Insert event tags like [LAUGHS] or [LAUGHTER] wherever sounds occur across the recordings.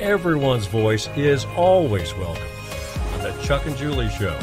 Everyone's voice is always welcome on the Chuck and Julie Show.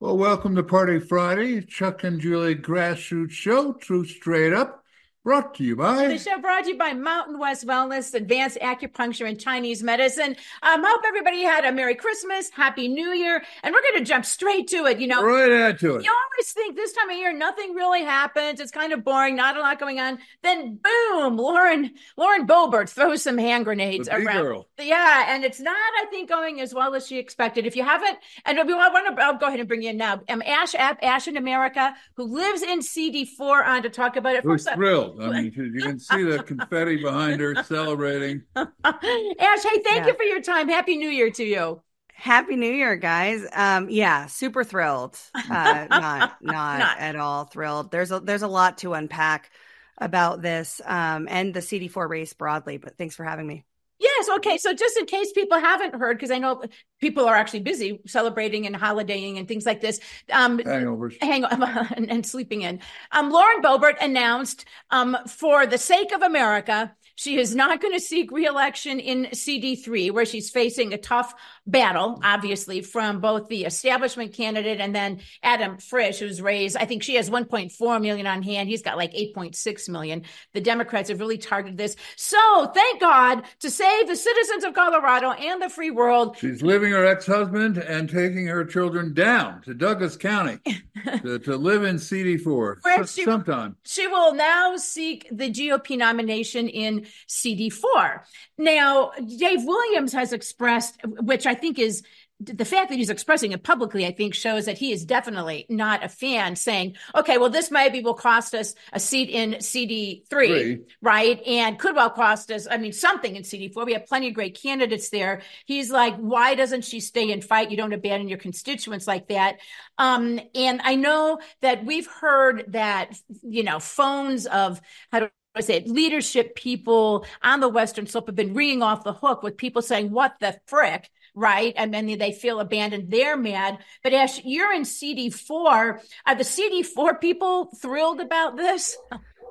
Well, welcome to Party Friday, Chuck and Julie Grassroots Show, Truth Straight Up, brought to you by. The show brought to you by Mountain West Wellness, Advanced Acupuncture and Chinese Medicine. Um, hope everybody had a Merry Christmas, Happy New Year, and we're going to jump straight to it. You know, Right at to it. you always think this time of year nothing really happens. It's kind of boring, not a lot going on. Then boom, Lauren Lauren Boebert throws some hand grenades around. girl. Yeah, and it's not, I think, going as well as she expected. If you haven't, and we want to, I'll go ahead and bring you in now. Um, Ashe Epp, Ashe in America, who lives in CD4, on to talk about it. Up, thrilled. I mean, you you can see the confetti behind her celebrating. [LAUGHS] Ashe, hey, thank Yeah. you for your time. Happy New Year to you. Happy New Year, guys. Um, yeah, super thrilled. Uh, [LAUGHS] not, not Not. at all thrilled. There's a there's a lot to unpack about this um, and the CD4 race broadly. But thanks for having me. Yes, okay. So just in case people haven't heard, because I know people are actually busy celebrating and holidaying and things like this. Um, Hangovers. hang on [LAUGHS] and, and sleeping in. Um, Lauren Boebert announced, um, for the sake of America, she is not going to seek reelection in CD3, where she's facing a tough battle, obviously, from both the establishment candidate and then Adam Frisch, who's raised, I think she has 1.4 million on hand. He's got like 8.6 million. The Democrats have really targeted this. So thank God to save the citizens of Colorado and the free world. She's leaving her ex-husband and taking her children down to Douglas County [LAUGHS] to, to live in CD4 Where she- sometime. She will now seek the GOP nomination in CD4. Now, Dave Williams has expressed, which I think is the fact that he's expressing it publicly, I think shows that he is definitely not a fan saying, okay, well, this maybe will cost us a seat in CD3, Three. right? And could well cost us, I mean, something in CD4. We have plenty of great candidates there. He's like, why doesn't she stay and fight? You don't abandon your constituents like that. Um, and I know that we've heard that, you know, phones of how do I say it, leadership people on the Western Slope have been ringing off the hook with people saying, what the frick? Right. And then they feel abandoned. They're mad. But Ashe, you're in CD4. Are the CD4 people thrilled about this?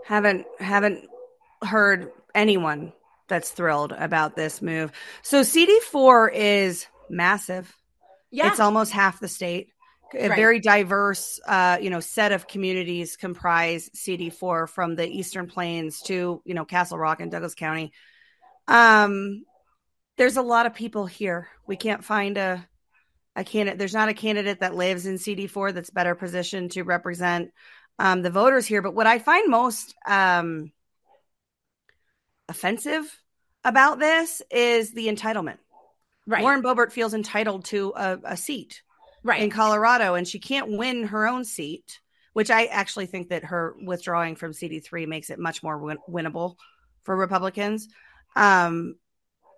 Haven't haven't heard anyone that's thrilled about this move. So CD4 is massive. Yeah. It's almost half the state. A Right. very diverse, uh, you know, set of communities comprise CD4 from the Eastern Plains to, you know, Castle Rock and Douglas County. Um, there's a lot of people here. We can't find a a candidate. There's not a candidate that lives in CD4 that's better positioned to represent um, the voters here. But what I find most um, offensive about this is the entitlement. right. Lauren Boebert feels entitled to a, a seat right. in Colorado, and she can't win her own seat, which I actually think that her withdrawing from CD3 makes it much more win- winnable for Republicans. Um,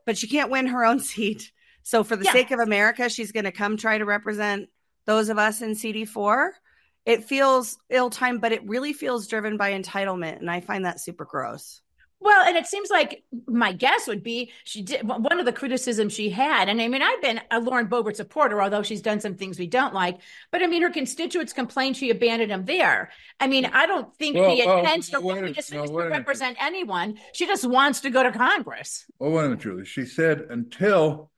but she can't win her own [LAUGHS] seat. So, for the Yeah. sake of America, she's going to come try to represent those of us in CD4. It feels ill timed, but it really feels driven by entitlement. And I find that super gross. Well, and it seems like my guess would be she did one of the criticisms she had. And I mean, I've been a Lauren Boebert supporter, although she's done some things we don't like. But I mean, her constituents complain she abandoned them there. I mean, I don't think Well, the well, intent to, wait just No, to represent anyone. She just wants to go to Congress. Oh, wait a minute, Julie. She said until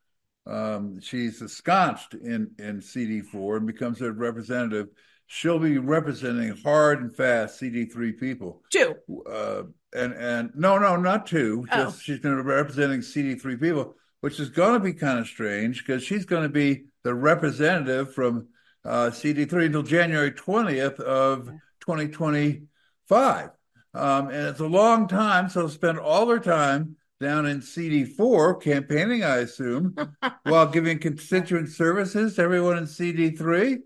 um, she's ensconced in, in CD4 and becomes a representative, she'll be representing hard and fast CD3 people. Too. Uh, and and no, no, not two. Oh. Just she's going to be representing CD3 people, which is going to be kind of strange because she's going to be the representative from uh, CD3 until January 20th of 2025. Um, and it's a long time, so spend all her time down in CD4 campaigning, I assume, [LAUGHS] while giving constituent services to everyone in CD3.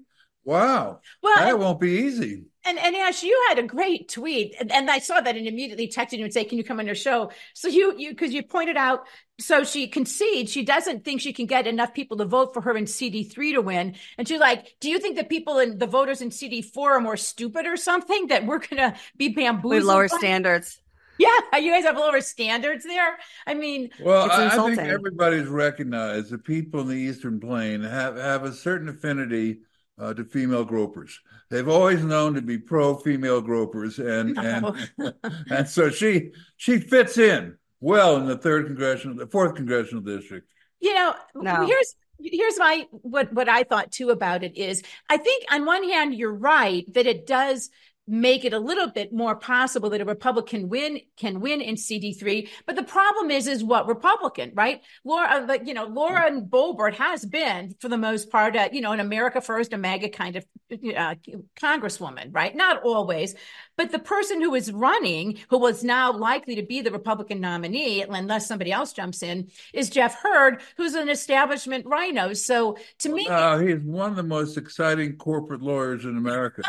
Wow, Well, that won't be easy. And and Ashe, you had a great tweet, and, and I saw that and immediately texted you and say, "Can you come on your show?" So you you because you pointed out, so she concedes she doesn't think she can get enough people to vote for her in CD three to win, and she's like, "Do you think that people in the voters in CD four are more stupid or something that we're gonna be bamboozled?" With lower by? standards. Yeah, [LAUGHS] you guys have lower standards there. I mean, well, I, I think everybody's recognized that people in the Eastern Plain have have a certain affinity uh, to female gropers. They've always known to be pro female gropers, and no. [LAUGHS] and oh. [LAUGHS] and so she she fits in well in the third congressional, the fourth congressional district. You know, no. here's here's my what what I thought too about it is I think on one hand you're right that it does make it a little bit more possible that a Republican win can win in CD3. But the problem is, is what Republican, right? Laura, like, you know, Lauren Boebert has been, for the most part, uh, you know, an America First, a MAGA kind of uh, congresswoman, right? Not always, but the person who is running, who was now likely to be the Republican nominee, unless somebody else jumps in, is Jeff Hurd, who's an establishment rhino. So to me, uh, he's one of the most exciting corporate lawyers in America.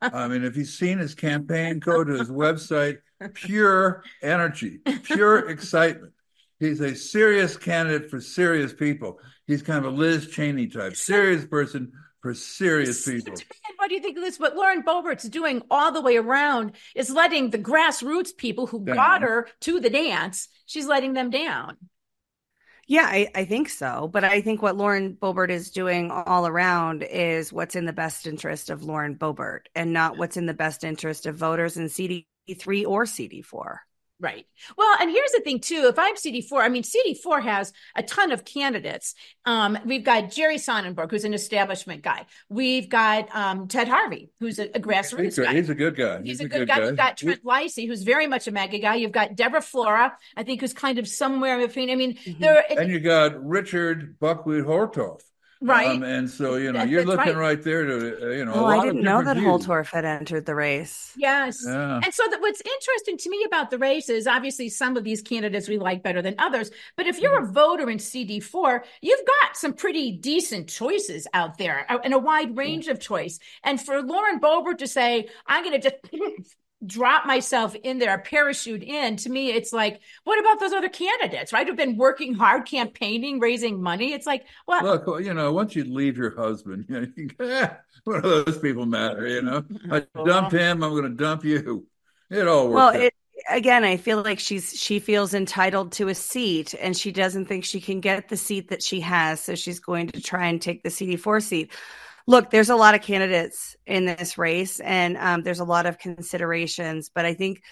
I mean, if you've seen his campaign, go to his website, pure energy, pure excitement. He's a serious candidate for serious people. He's kind of a Liz Cheney type, serious person for serious people. What do you think of this? What Lauren Boebert's doing all the way around is letting the grassroots people who down. got her to the dance, she's letting them down. Yeah, I, I, think so. But I think what Lauren Boebert is doing all around is what's in the best interest of Lauren Boebert and not what's in the best interest of voters in CD3 or CD4. Right. Well, and here's the thing too. If I'm CD4, I mean CD4 has a ton of candidates. Um, we've got Jerry Sonnenberg, who's an establishment guy. We've got um, Ted Harvey, who's a, a grassroots he's guy. He's a good guy. He's, he's a, good, good guy. guy. You've got Trent Leisy, who's very much a MAGA guy. You've got Deborah Flora, I think, who's kind of somewhere in between. I mean, mm-hmm. there. And you got Richard Buckwheat Holtorf. Right. Um, and so, you know, you're looking right. right. there to, uh, you know. Oh, I didn't know that. Holtorf had entered the race. Yes. Yeah. And so, that what's interesting to me about the race is obviously some of these candidates we like better than others. But if you're a mm-hmm. voter in CD4, you've got some pretty decent choices out there uh, and a wide range of choice. And for Lauren Boebert to say, I'm going to just [LAUGHS] drop myself in there, parachute in, to me, it's like, what about those other candidates, right? Who've been working hard, campaigning, raising money. It's like, well, look, you know, once you leave your husband, you know, you can, eh, what do those people matter? You know, I dump him, I'm going to dump you. It all works. Well, it, again, I feel like she's she feels entitled to a seat, and she doesn't think she can get the seat that she has, so she's going to try and take the CD4 seat look, there's a lot of candidates in this race, and um, there's a lot of considerations. But I think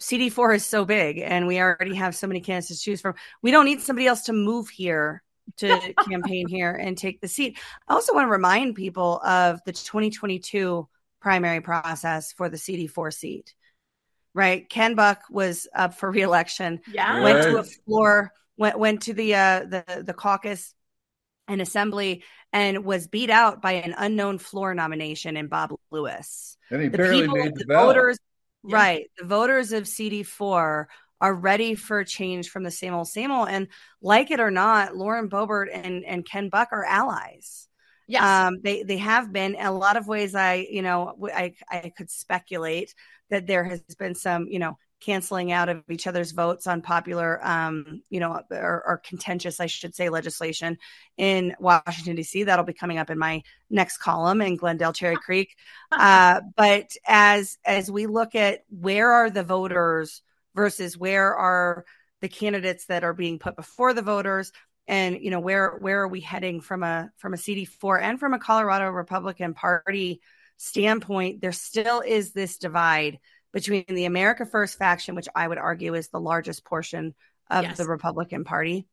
CD4 is so big, and we already have so many candidates to choose from. We don't need somebody else to move here to [LAUGHS] campaign here and take the seat. I also want to remind people of the 2022 primary process for the CD4 seat. Right, Ken Buck was up for reelection. Yeah, went to a floor, went went to the uh, the the caucus and assembly and was beat out by an unknown floor nomination in Bob Lewis. And he the barely people, made the, the voters, yeah. right? The voters of CD4 are ready for change from the same old, same old. And like it or not, Lauren Boebert and, and Ken Buck are allies. Yes. Um, they they have been in a lot of ways. I you know I I could speculate that there has been some you know canceling out of each other's votes on popular, um, you know, or, or, contentious, I should say, legislation in Washington D.C. That'll be coming up in my next column in Glendale Cherry [LAUGHS] Creek. Uh, but as as we look at where are the voters versus where are the candidates that are being put before the voters, and you know where where are we heading from a from a CD4 and from a Colorado Republican Party standpoint, there still is this divide between the America First faction, which I would argue is the largest portion of yes. the Republican Party,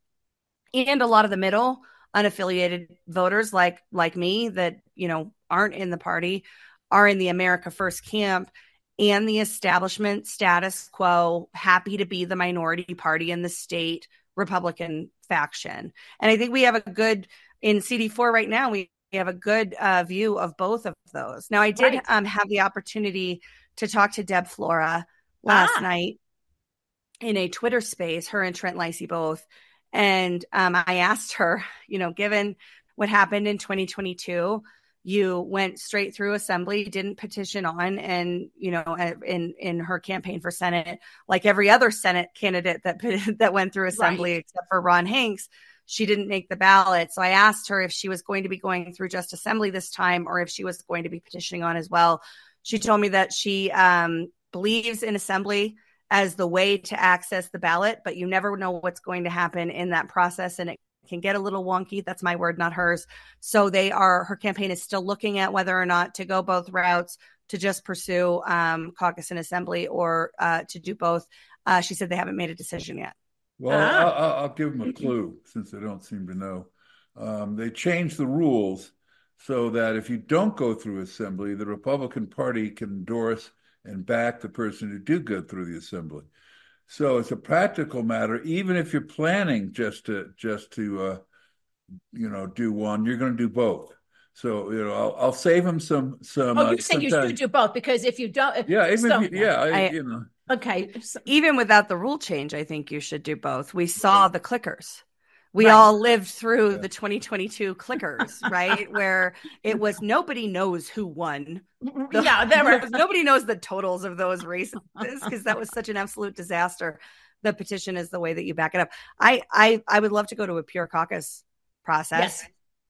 and a lot of the middle unaffiliated voters like like me that you know aren't in the party are in the America First camp and the establishment status quo happy to be the minority party in the state Republican faction. And I think we have a good in CD4 right now we have a good uh, view of both of those. Now I did right. um, have the opportunity to talk to Deb Flora last ah. night in a Twitter space, her and Trent Leisy both. And um, I asked her, you know, given what happened in 2022, you went straight through assembly, didn't petition on, and you know, in in her campaign for Senate, like every other Senate candidate that [LAUGHS] that went through assembly, right. except for Ron Hanks, she didn't make the ballot. So I asked her if she was going to be going through just assembly this time, or if she was going to be petitioning on as well. She told me that she um, believes in assembly as the way to access the ballot, but you never know what's going to happen in that process, and it can get a little wonky. That's my word, not hers. So they are, her campaign is still looking at whether or not to go both routes to just pursue um, caucus and assembly or uh, to do both. Uh, she said they haven't made a decision yet. Well, uh-huh. I'll, I'll, give them a clue since they don't seem to know. Um, they changed the rules so that if you don't go through assembly, the Republican Party can endorse and back the person who do go through the assembly. So it's a practical matter. Even if you're planning just to just to uh, you know do one, you're going to do both. So you know, I'll, I'll save him some some. Oh, you uh, saying you should do both because if you don't, if, yeah, even so, you, yeah, I, I, you know. Okay. Even without the rule change, I think you should do both. We saw the clickers we right. all lived through yeah. the 2022 clickers, [LAUGHS] right? Where it was nobody knows who won. The, yeah, there [LAUGHS] were nobody knows the totals of those races because that was such an absolute disaster. The petition is the way that you back it up. I I I would love to go to a pure caucus process, yes.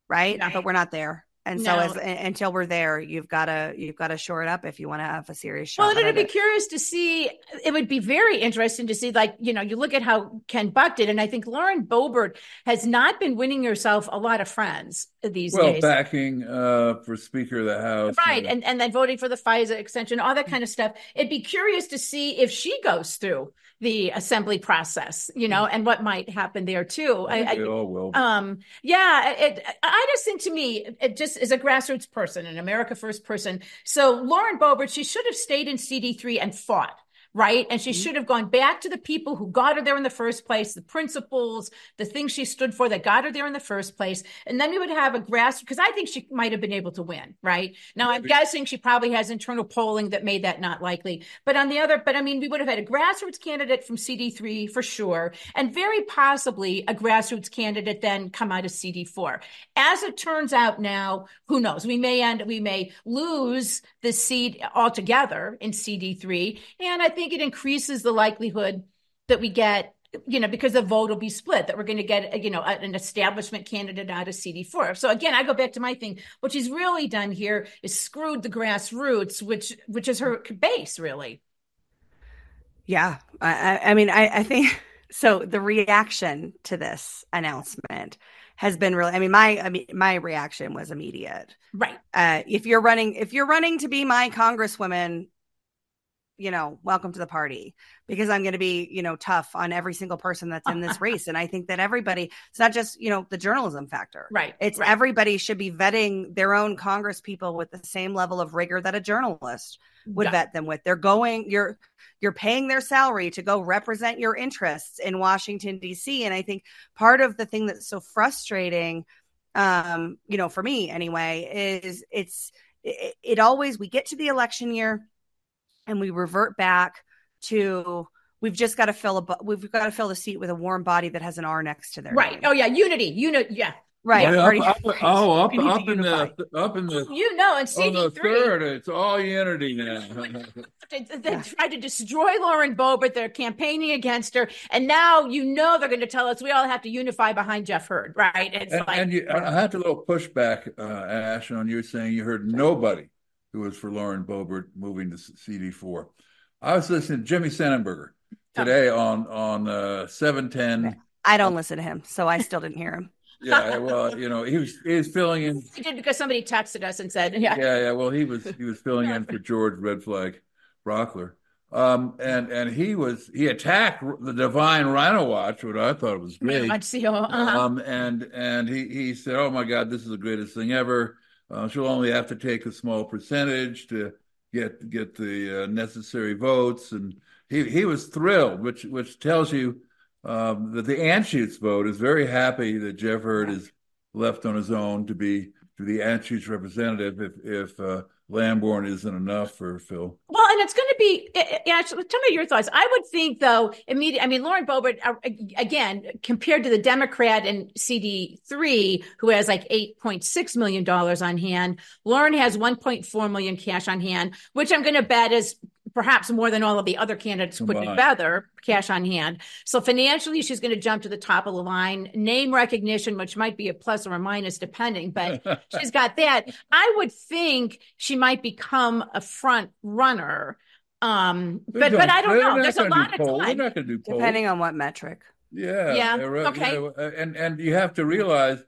right? Yeah. But we're not there. And so, as, until we're there, you've got to you've got to shore it up if you want to have a serious shot. Well, it'd be it. curious to see. It would be very interesting to see, like you know, you look at how Ken Buck did, and I think Lauren Boebert has not been winning herself a lot of friends these well, days. Well, backing uh, for Speaker of the House, right, and and then voting for the FISA extension, all that kind of stuff. It'd be curious to see if she goes through the assembly process, you know, and what might happen there too. I, I, all will. Um, yeah, it, I just think to me, it just is a grassroots person, an America First person. So Lauren Boebert, she should have stayed in CD3 and fought right? And she mm-hmm. should have gone back to the people who got her there in the first place, the principles, the things she stood for that got her there in the first place. And then we would have a grass, because I think she might have been able to win, right? Now I'm guessing she probably has internal polling that made that not likely. But on the other, but I mean, we would have had a grassroots candidate from CD3 for sure, and very possibly a grassroots candidate then come out of CD4. As it turns out now, who knows? We may end, we may lose the seat altogether in CD3. And I think it increases the likelihood that we get you know, because the vote will be split, that we're going to get, you know, an establishment candidate out of CD4. So again, I go back to my thing. What she's really done here is screwed the grassroots, which which is her base, really. Yeah, I, I mean, I, I think [LAUGHS] so. The reaction to this announcement has been really. I mean, my I mean, my reaction was immediate. Right. Uh, if you're running, if you're running to be my congresswoman, you know, welcome to the party because I'm going to be, you know, tough on every single person that's in this [LAUGHS] race. And I think that everybody, it's not just, you know, the journalism factor. Right. It's right. everybody should be vetting their own Congress people with the same level of rigor that a journalist would yeah. vet them with. They're going, you're, you're paying their salary to go represent your interests in Washington, D.C. And I think part of the thing that's so frustrating, um, you know, for me anyway, is it's, it, it always, we get to the election year and we revert back to we've just got to fill a we've got to fill the seat with a warm body that has an R next to their right. Name. Oh yeah, unity, unit, yeah. Right. Yeah, up, up, oh, up, up in the up in the you know, in CD3, on the third, it's all unity now. [LAUGHS] they, they yeah. tried to destroy Lauren Boebert. They're campaigning against her, and now you know they're going to tell us we all have to unify behind Jeff Hurd, right? It's and, like, and you, I have a little pushback, uh, Ashe, on you saying you heard nobody who was for Lauren Boebert moving to CD4. I was listening to Jimmy Sengenberger today oh. on on uh, seven ten. I don't listen to him, so I still didn't hear him. [LAUGHS] yeah, well, you know, he was he was filling in. He did because somebody texted us and said, yeah, yeah, yeah. Well, he was he was filling in [LAUGHS] for George Red Flag Brauchler, um, and and he was he attacked the Divine Rhino Watch, which I thought was great. Uh-huh. Um, and and he he said, "Oh my God, this is the greatest thing ever." Uh, she'll only have to take a small percentage to get get the uh, necessary votes, and he he was thrilled, which which tells you um, that the Anschutz vote is very happy that Jeff Hurd is left on his own to be to the Anschutz representative if if uh, Lamborn isn't enough for Phil. Well, and it's going to be actually. Tell me your thoughts. I would think, though, immediate. I mean, Lauren Boebert, uh, again, compared to the Democrat and CD three, who has like eight point six million dollars on hand, Lauren has one point four million cash on hand, which I'm going to bet is perhaps more than all of the other candidates put together, cash on hand. So financially, she's going to jump to the top of the line. Name recognition, which might be a plus or a minus depending, but [LAUGHS] she's got that. I would think she might become a front runner. Um, but but I don't know. There's a lot of time. We're not going to do polls. Depending on what metric. Yeah. Yeah. Okay. Yeah, and and you have to realize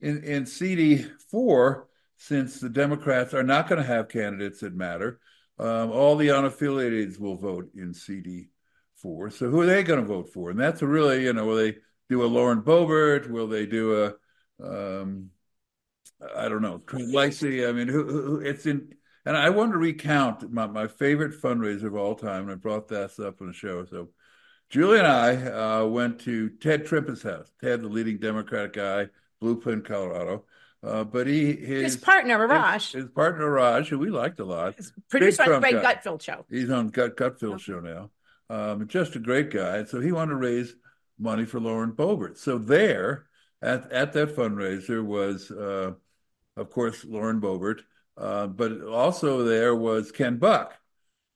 in in CD four, since the Democrats are not going to have candidates that matter um, all the unaffiliated will vote in CD four. So who are they going to vote for? And that's really, you know, will they do a Lauren Boebert? Will they do a, um, I don't know, Leisy? I mean, who, who, it's in, and I want to recount my, my favorite fundraiser of all time. And I brought that up on the show. So Julie and I uh, went to Ted Trimpa's house. Ted, the leading Democratic guy, Blueprint, Colorado. Uh, but he his, his partner Raj, his, his, partner Raj, who we liked a lot, produced on the Greg Gutfeld show. He's on Gut Gutfeld okay. show now. Um, just a great guy. So he wanted to raise money for Lauren Boebert. So there at at that fundraiser was, uh, of course, Lauren Boebert, uh, but also there was Ken Buck,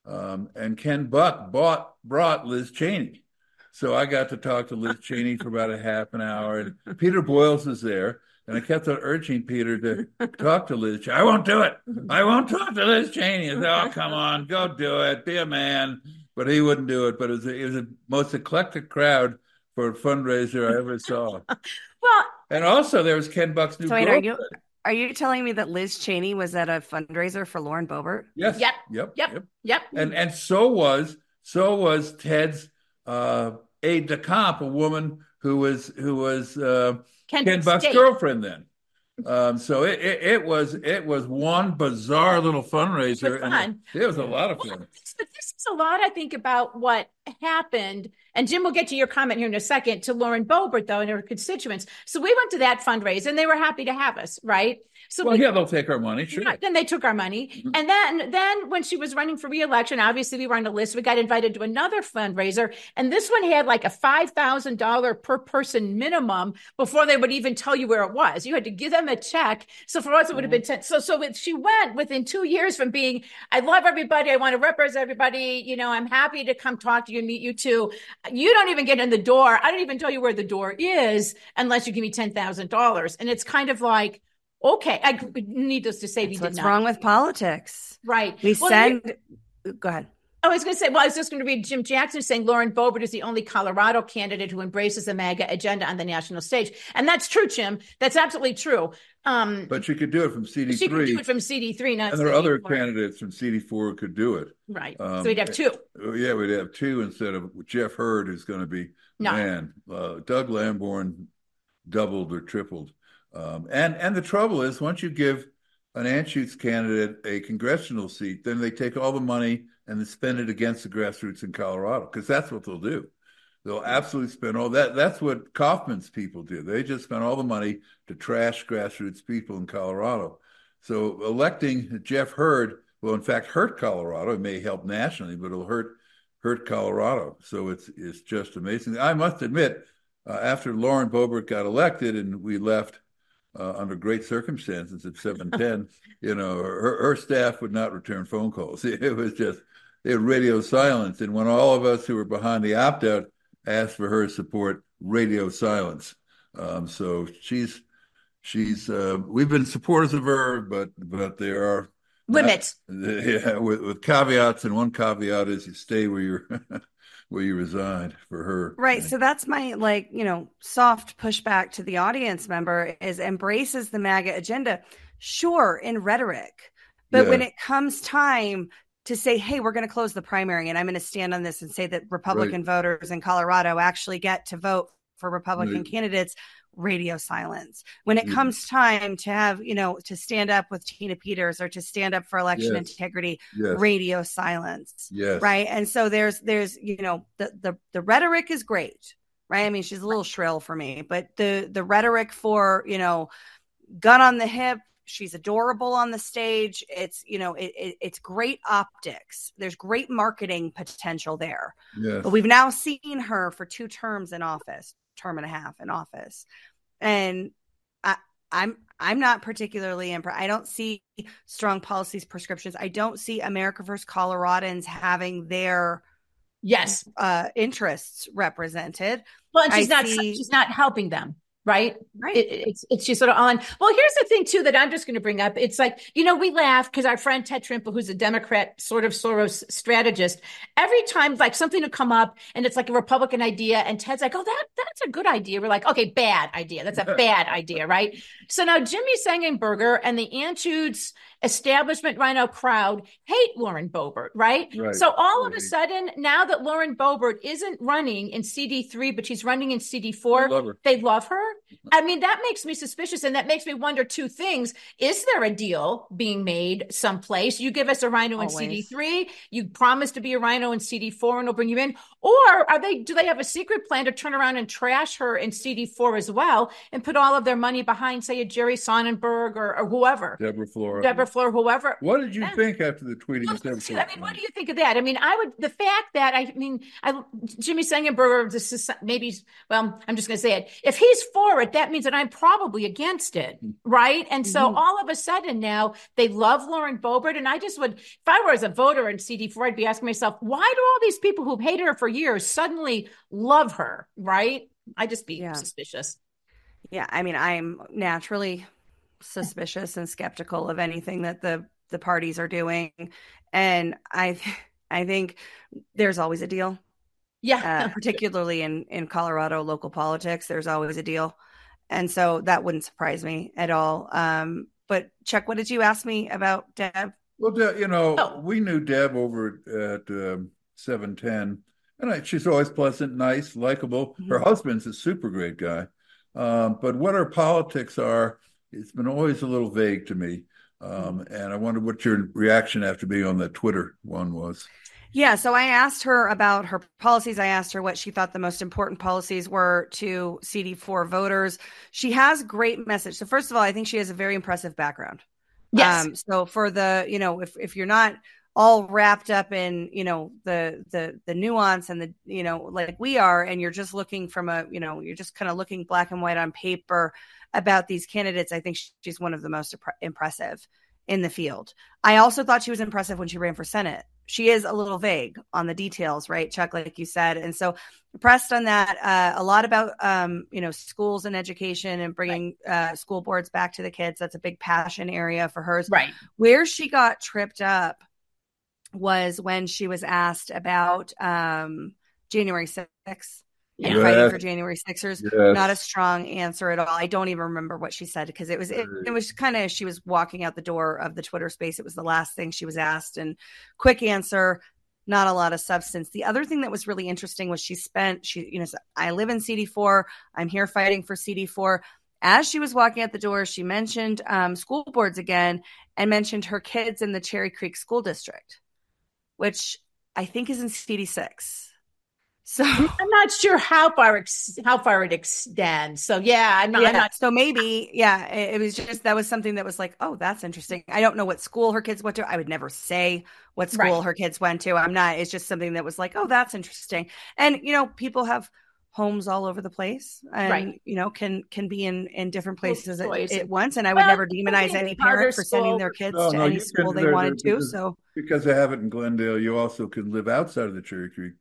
um, and Ken Buck bought brought Liz Cheney. So I got to talk to Liz Cheney for about a half an hour, and Peter Boyles is there. And I kept on urging Peter to talk to Liz. I won't do it. I won't talk to Liz Cheney. I said, "Oh, come on, go do it. Be a man." But he wouldn't do it. But it was, a, it was the most eclectic crowd for a fundraiser I ever saw. [LAUGHS] well, and also there was Ken Buck's new. So wait, are you are you telling me that Liz Cheney was at a fundraiser for Lauren Boebert? Yes. Yep. Yep. Yep. Yep. yep. And and so was so was Ted's uh, aide de camp, a woman who was who was. Uh, Ken, Buck's State. girlfriend then. Um, so it, it, it, was it was one bizarre little fundraiser. And it, it, was a lot of fun. But this is a lot, I think, about what happened. And Jim, we'll get to your comment here in a second to Lauren Boebert, though, and her constituents. So we went to that fundraiser and they were happy to have us, right? So well, we, yeah, they'll take our money, sure. Right, then they took our money, mm-hmm. and then then when she was running for reelection, obviously we were on the list. We got invited to another fundraiser, and this one had like a five thousand dollar per person minimum before they would even tell you where it was. You had to give them a check. So for us, it would have been mm-hmm. ten. So so she went within two years from being, I love everybody, I want to represent everybody. You know, I'm happy to come talk to you and meet you too. You don't even get in the door. I don't even tell you where the door is unless you give me ten thousand dollars, and it's kind of like Okay, I needless to say, That's we what's did not. What's wrong with politics, right? We well, send. Go ahead. I was going to say, well, I was just going to read Jim Jackson saying Lauren Boebert is the only Colorado candidate who embraces the MAGA agenda on the national stage. And that's true, Jim. That's absolutely true. Um, but she could do it from CD3. She could do it from CD3, not And there are other candidates from CD4 who could do it. Right. Um, so we'd have two. Oh, yeah, we'd have two instead of Jeff Hurd, who's going to be, no. man, uh, Doug Lamborn doubled or tripled. Um, and and the trouble is, once you give an Anschutz candidate a congressional seat, then they take all the money and they spend it against the grassroots in Colorado because that's what they'll do. They'll absolutely spend all that. That's what Kaufman's people do. They just spend all the money to trash grassroots people in Colorado. So electing Jeff Hurd will, in fact, hurt Colorado. It may help nationally, but it'll hurt hurt Colorado. So it's it's just amazing. I must admit, uh, after Lauren Boebert got elected and we left uh, under great circumstances at 710, [LAUGHS] you know, her, her staff would not return phone calls. [LAUGHS] It was just, it radio silence. And when all of us who were behind the opt out asked for her support, radio silence. Um, so she's, she's, uh, we've been supporters of her, but, but there are limits. Not, [LAUGHS] yeah, with, with caveats. And one caveat is you stay where you're. Where you reside for her. Right. So that's my like, you know, soft pushback to the audience member is embraces the MAGA agenda. Sure, in rhetoric. But yeah. when it comes time to say, hey, we're going to close the primary and I'm going to stand on this and say that Republican right. voters in Colorado actually get to vote for Republican right. candidates, radio silence. When it mm. comes time to have, you know, to stand up with Tina Peters or to stand up for election yes. integrity, yes. radio silence. Yes. Right. And so there's there's, you know, the the the rhetoric is great. Right. I mean, she's a little shrill for me, but the the rhetoric for, you know, gun on the hip, she's adorable on the stage. It's you know it, it, it's great optics. There's great marketing potential there. Yes. But we've now seen her for two terms in office, term and a half in office, and I, I'm I'm not particularly impressed. I don't see strong policies, prescriptions. I don't see America First Coloradans having their yes uh, interests represented. Well, and she's I not see- she's not helping them, right? Right. It, it's it's just sort of on. Well, here's the thing too that I'm just going to bring up. It's like you know we laugh because our friend Ted Trimpa, who's a Democrat sort of Soros strategist, every time like something will come up and it's like a Republican idea, and Ted's like, "Oh, that that's a good idea." We're like, "Okay, bad idea. That's a [LAUGHS] bad idea, right?" So now Jimmy Sengenberger and the Anschutz establishment rhino crowd hate Lauren Boebert, right? Right. So all of a sudden, now that Lauren Boebert isn't running in CD3, but she's running in CD4, They love her. they love her. I mean, that makes me suspicious. And that makes me wonder two things. Is there a deal being made someplace? You give us a rhino in CD3, you promise to be a rhino in CD4, and we'll bring you in. Or are they, do they have a secret plan to turn around and trash her in CD4 as well and put all of their money behind, say, a Jerry Sonnenberg or, or whoever, Deborah Flora. Deborah Floor, whoever? What did you Yeah. think after the tweeting Well, of I mean, what do you think of that? I mean, I would the fact that I mean, I Jimmy Sengenberger, this is maybe well, I'm just going to say it. If he's for it, that means that I'm probably against it, right? And so Mhm. all of a sudden now they love Lauren Boebert, and I just would, if I were as a voter in CD4, I'd be asking myself, why do all these people who've hated her for years suddenly love her, right? I just be Yeah. suspicious. Yeah, I mean, I'm naturally suspicious and skeptical of anything that the the parties are doing, and I [LAUGHS] I think there's always a deal, Yeah, uh, [LAUGHS] particularly in in Colorado local politics. There's always a deal, and so that wouldn't surprise me at all. Um, but Chuck, what did you ask me about Deb? Well, De- you know, Oh. we knew Deb over at um, 710, and I, she's always pleasant, nice, likable. Her Mhm. husband's a super great guy. Um, but what her politics are, it's been always a little vague to me. Um, and I wonder what your reaction after being on that Twitter one was. Yeah, so I asked her about her policies. I asked her what she thought the most important policies were to CD4 voters. She has great message. So first of all, I think she has a very impressive background. yes, Um, so for the, you know, if if you're not all wrapped up in, you know, the the the nuance and the, you know, like we are, and you're just looking from a, you know, you're just kind of looking black and white on paper about these candidates, I think she's one of the most impressive in the field. I also thought she was impressive when she ran for Senate. She is a little vague on the details, right, Chuck, like you said, and so pressed on that. Uh, a lot about um, you know schools and education and bringing uh, school boards back to the kids. That's a big passion area for hers. right. Where she got tripped up was when she was asked about um, January 6th fighting for January 6ers. Yes. Not a strong answer at all. I don't even remember what she said because it was it, it was kind of she was walking out the door of the Twitter space. It was the last thing she was asked and quick answer, not a lot of substance. The other thing that was really interesting was she spent she you know I live in CD4. I'm here fighting for CD4. As she was walking out the door, she mentioned um, school boards again and mentioned her kids in the Cherry Creek School District, which I think is in CD6. So I'm [LAUGHS] not sure how far ex- how far it extends. So yeah, I'm not. yeah, I'm not so maybe, yeah, it, it was just that was something that was like, oh, that's interesting. I don't know what school her kids went to. I would never say what school Right. her kids went to. I'm not. It's just something that was like, oh, that's interesting. And you know, people have homes all over the place, and Right. you know, can can be in in different places at, at once. And I would Well, never demonize any charter parent for sending their kids No, to no, any school can- they wanted to. because- So Because they have it in Glendale, you also can live outside of the Cherry Creek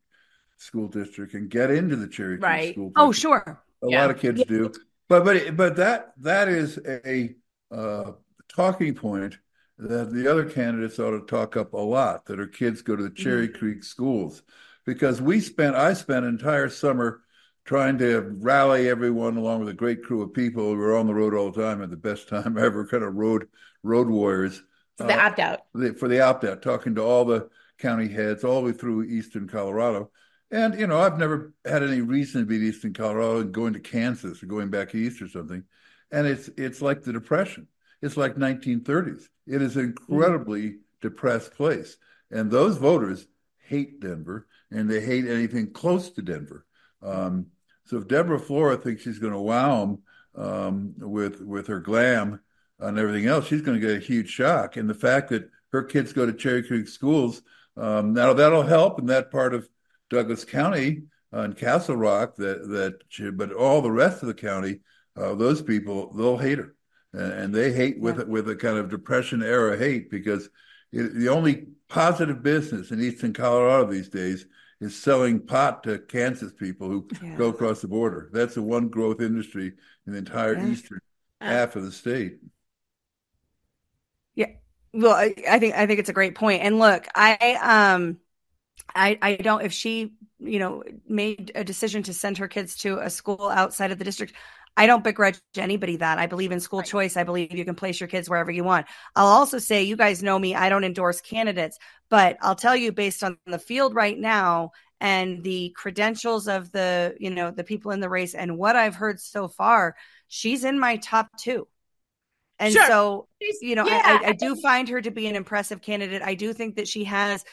School District and get into the Cherry Creek Right. School District. oh, sure, A Yeah. lot of kids do, but but but that that is a uh, talking point that the other candidates ought to talk up a lot. That our kids go to the Cherry Creek schools because we spent I spent an entire summer trying to rally everyone along with a great crew of people. We were on the road all the time, at the best time [LAUGHS] ever. Kind of road road warriors for the uh, opt out. for the opt out, talking to all the county heads all the way through eastern Colorado. And, you know, I've never had any reason to be in eastern Colorado and going to Kansas or going back east or something. And it's it's like the Depression. It's like 1930s. It is an incredibly depressed place. And those voters hate Denver and they hate anything close to Denver. Um, so if Deborah Flora thinks she's going to wow them um, with with her glam, and everything else, she's going to get a huge shock. And the fact that her kids go to Cherry Creek schools, um, now that'll help in that part of Douglas County uh, and Castle Rock. That that, but all the rest of the county, uh, those people they'll hate her, and, and they hate with yeah. with a kind of depression era hate because it, the only positive business in eastern Colorado these days is selling pot to Kansas people who yeah. go across the border. That's the one growth industry in the entire yeah. eastern half of the state. Yeah. Well, I, I, think I think it's a great point. And look, I um I I don't if she, you know, made a decision to send her kids to a school outside of the district, I don't begrudge anybody that. I believe in school right. choice. I believe you can place your kids wherever you want. I'll also say, you guys know me, I don't endorse candidates, but I'll tell you based on the field right now and the credentials of the, you know, the people in the race and what I've heard so far, she's in my top two. And sure. so, you know, yeah. I, I do find her to be an impressive candidate. I do think that she has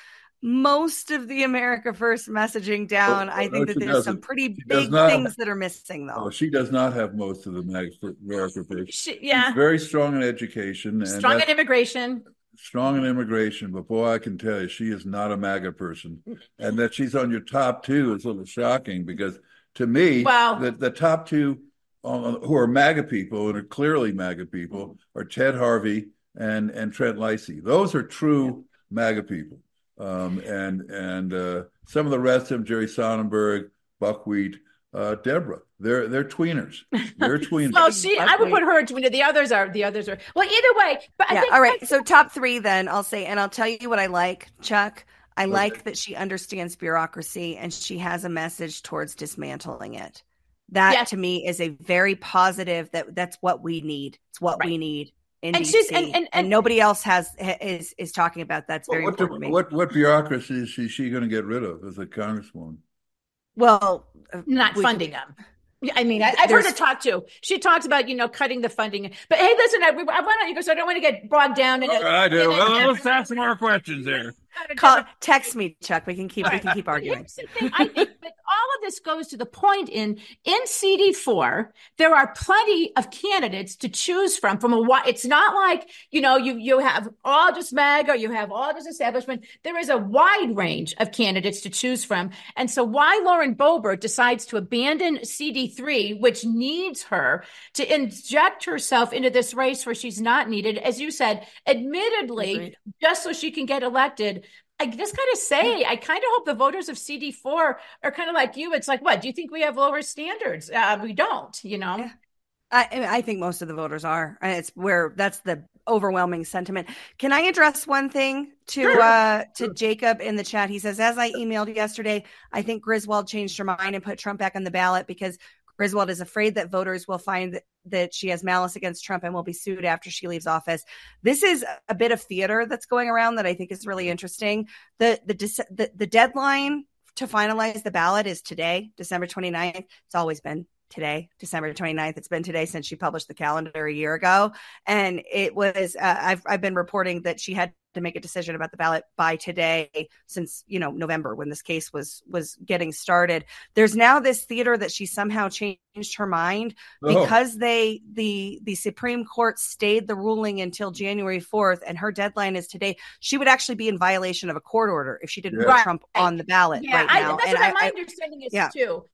most of the America First messaging down. Oh, I think no, that there's doesn't. some pretty she big things that are missing, though. Oh, she does not have most of the America First. She, yeah, She's very strong in education, strong in immigration. Strong in immigration, but boy, I can tell you, she is not a MAGA person, and that she's on your top two is a little shocking because to me, wow. the, the top two uh, who are MAGA people and are clearly MAGA people are Ted Harvey and and Trent Leisy. Those are true yeah. MAGA people. Um, and and uh, some of the rest of them, Jerry Sonnenberg, Buckwheat, uh, Deborah. They're they're tweeners. They're [LAUGHS] tweeners. well, she I would put her a tweener. The others are the others are well. Either way, but yeah. all right. So top three, then I'll say, and I'll tell you what I like, Chuck. I okay. like that she understands bureaucracy and she has a message towards dismantling it. That yes. to me is a very positive. That that's what we need. It's what right. we need in and DC, she's and, and, and, and, nobody else has is is talking about that's very what important. The, what what bureaucracy is she, she going to get rid of as a congresswoman? Well, uh, not funding them. I mean, I, have heard her talk too. She talks about you know cutting the funding. But hey, listen, I, I want to because I don't want to get bogged down. In oh, I do. well, let's ask some more questions there. [LAUGHS] Call, text me, Chuck. We can keep right. we can keep arguing. I think that all of this goes to the point in in CD four. There are plenty of candidates to choose from. From a it's not like you know you you have all just MAGA, you have all just establishment. There is a wide range of candidates to choose from, and so why Lauren Boebert decides to abandon CD three, which needs her to inject herself into this race where she's not needed, as you said, admittedly, Agreed. just so she can get elected I just kind of say, I kind of hope the voters of CD4 are kind of like you. It's like, what? Do you think we have lower standards? Uh, we don't, you know? Yeah. I, I think most of the voters are. It's where that's the overwhelming sentiment. Can I address one thing to sure. uh to sure. Jacob in the chat? He says, as I emailed yesterday, I think Griswold changed her mind and put Trump back on the ballot because Griswold is afraid that voters will find that, she has malice against Trump and will be sued after she leaves office. This is a bit of theater that's going around that I think is really interesting. The the the, the deadline to finalize the ballot is today, December 29th. It's always been today, December 29th. It's been today since she published the calendar a year ago. And it was, uh, I've, I've been reporting that she had to make a decision about the ballot by today since you know november when this case was was getting started there's now this theater that she somehow changed her mind oh. because they the the supreme court stayed the ruling until january 4th and her deadline is today she would actually be in violation of a court order if she didn't yeah. put trump on the ballot yeah, right now I, that's and what I, my I, understanding is yeah. too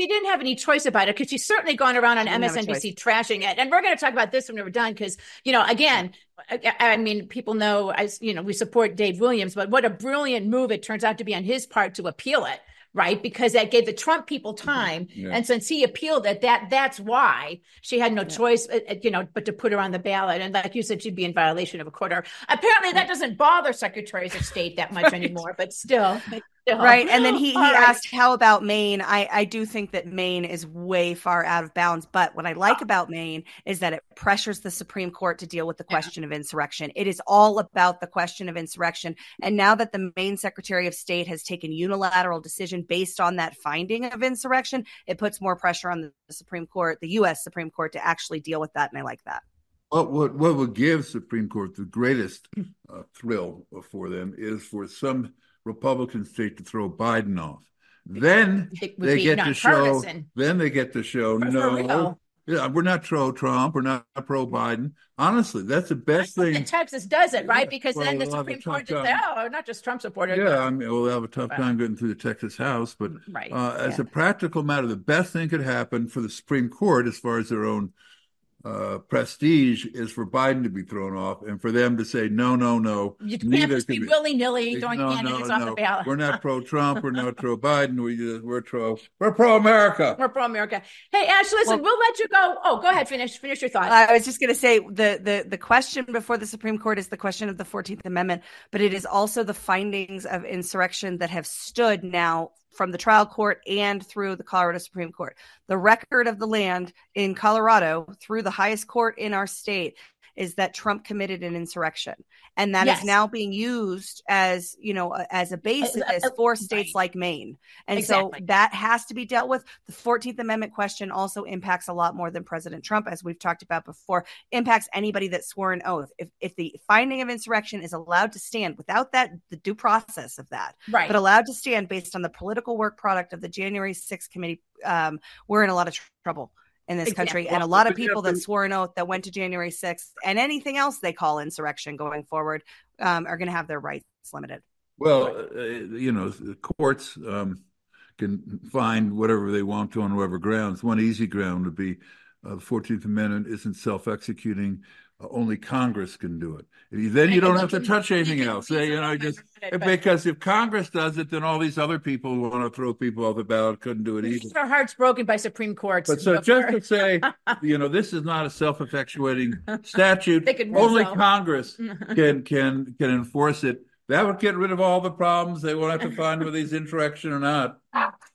she didn't have any choice about it because she's certainly gone around on MSNBC trashing it. And we're going to talk about this when we're done because, you know, again, I, I, mean, people know, as you know, we support Dave Williams, but what a brilliant move it turns out to be on his part to appeal it right? Because that gave the Trump people mm-hmm. time, yeah. and since he appealed it, that that's why she had no yeah. choice, uh, uh, you know, but to put her on the ballot. And like you said, she'd be in violation of a court order. Apparently, that doesn't bother secretaries of state that [LAUGHS] much right. anymore, but still. [LAUGHS] Right. And then he, he right. asked, how about Maine? I, I do think that Maine is way far out of bounds. But what I like oh. about Maine is that it pressures the Supreme Court to deal with the question yeah. of insurrection. It is all about the question of insurrection. And now that the Maine Secretary of State has taken unilateral decision based on that finding of insurrection, it puts more pressure on the Supreme Court, the U.S. Supreme Court, to actually deal with that. And I like that. What, what, what would give Supreme Court the greatest uh, thrill for them is for some Republican state to throw Biden off. Then they get to show. Then they get to show. no, Yeah, we're not pro Trump. We're not pro Biden. Honestly, that's the best thing. Texas does it, right? Yeah. Because Well, then the Supreme Court just say, oh, not just Trump supporter. Yeah, I mean, we'll have a tough time getting through the Texas House, but Right. uh, as Yeah. a practical matter, the best thing could happen for the Supreme Court, as far as their own uh, prestige, is for Biden to be thrown off and for them to say, no, no, no. You can't neither just be can we." willy nilly throwing No, no, candidates off the ballot. We're not pro Trump. We're not [LAUGHS] pro Biden. We just, we're pro we're pro America. We're pro America. Hey, Ashe, listen, Well- we'll let you go. Oh, go ahead. Finish. Finish your thought. I was just going to say the, the the question before the Supreme Court is the question of the Fourteenth Amendment, but it is also the findings of insurrection that have stood now from the trial court and through the Colorado Supreme Court. The record of the land in Colorado through the highest court in our state is that Trump committed an insurrection, and that is Yes. now being used as you know as a basis Uh, uh, for states right. like Maine, and Exactly. so that has to be dealt with. The Fourteenth Amendment question also impacts a lot more than President Trump, as we've talked about before impacts anybody that swore an oath. If if the finding of insurrection is allowed to stand without that the due process of that, right. but allowed to stand based on the political work product of the January 6th committee, um, we're in a lot of tr- trouble in this country. Exactly. And a lot of people that swore an oath that went to January 6th and anything else they call insurrection going forward um, are going to have their rights limited. Well, uh, you know, the courts um, can find whatever they want to on whatever grounds. One easy ground would be uh, the Fourteenth Amendment isn't self-executing; uh, Uh, only Congress can do it. Then you don't have to touch anything else. You know, just because if Congress does it, then all these other people who want to throw people off the ballot couldn't do it either. Our hearts broken by Supreme Courts. But so just to say, [LAUGHS] you know, this is not a self-effectuating statute. Only resolve. Congress [LAUGHS] can can can enforce it. That would get rid of all the problems. They won't have to find whether he's insurrection or not.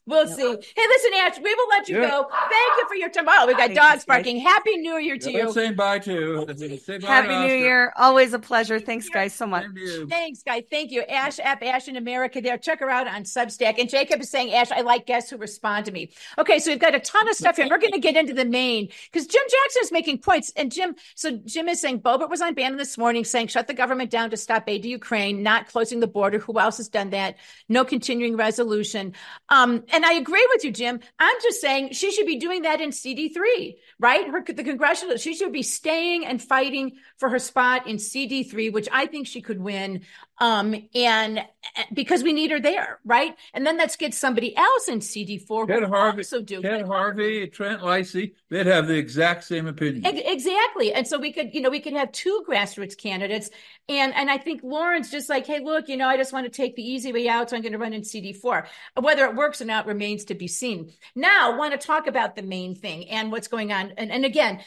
We'll see. Hey, listen, Ashe, we will let you Yeah. go. Thank you for your time. Oh, we got Thank you, dogs barking. Happy New Year to Yeah, you. saying bye to. Say bye Happy to New Year. Always a pleasure. Thanks, guys, so much. Same to you. Thanks, guys. Thank you. Ashe Epp Ashe in America there. Check her out on Substack. And Jacob is saying, Ashe, I like guests who respond to me. Okay, so we've got a ton of stuff here. We're going to get into the main because Jim Jackson is making points. And Jim, so Jim is saying Boebert was on Bannon this morning saying shut the government down to stop aid to Ukraine, not closing the border. Who else has done that? No continuing resolution. Um, and I agree with you, Jim. I'm just saying she should be doing that in CD3, right? Her, the congressional, she should be staying and fighting for her spot in CD3, which I think she could win. Um, and because we need her there, right? And then let's get somebody else in CD4 who Ted Harvey, also do Ted Harvey, Trent Leisy, they'd have the exact same opinion. Ex- Exactly. And so we could, you know, we could have two grassroots candidates. And and I think Lauren's just like, hey, look, you know, I just want to take the easy way out, so I'm going to run in CD4. Whether it works or not remains to be seen. Now, I want to talk about the main thing and what's going on. And, and again,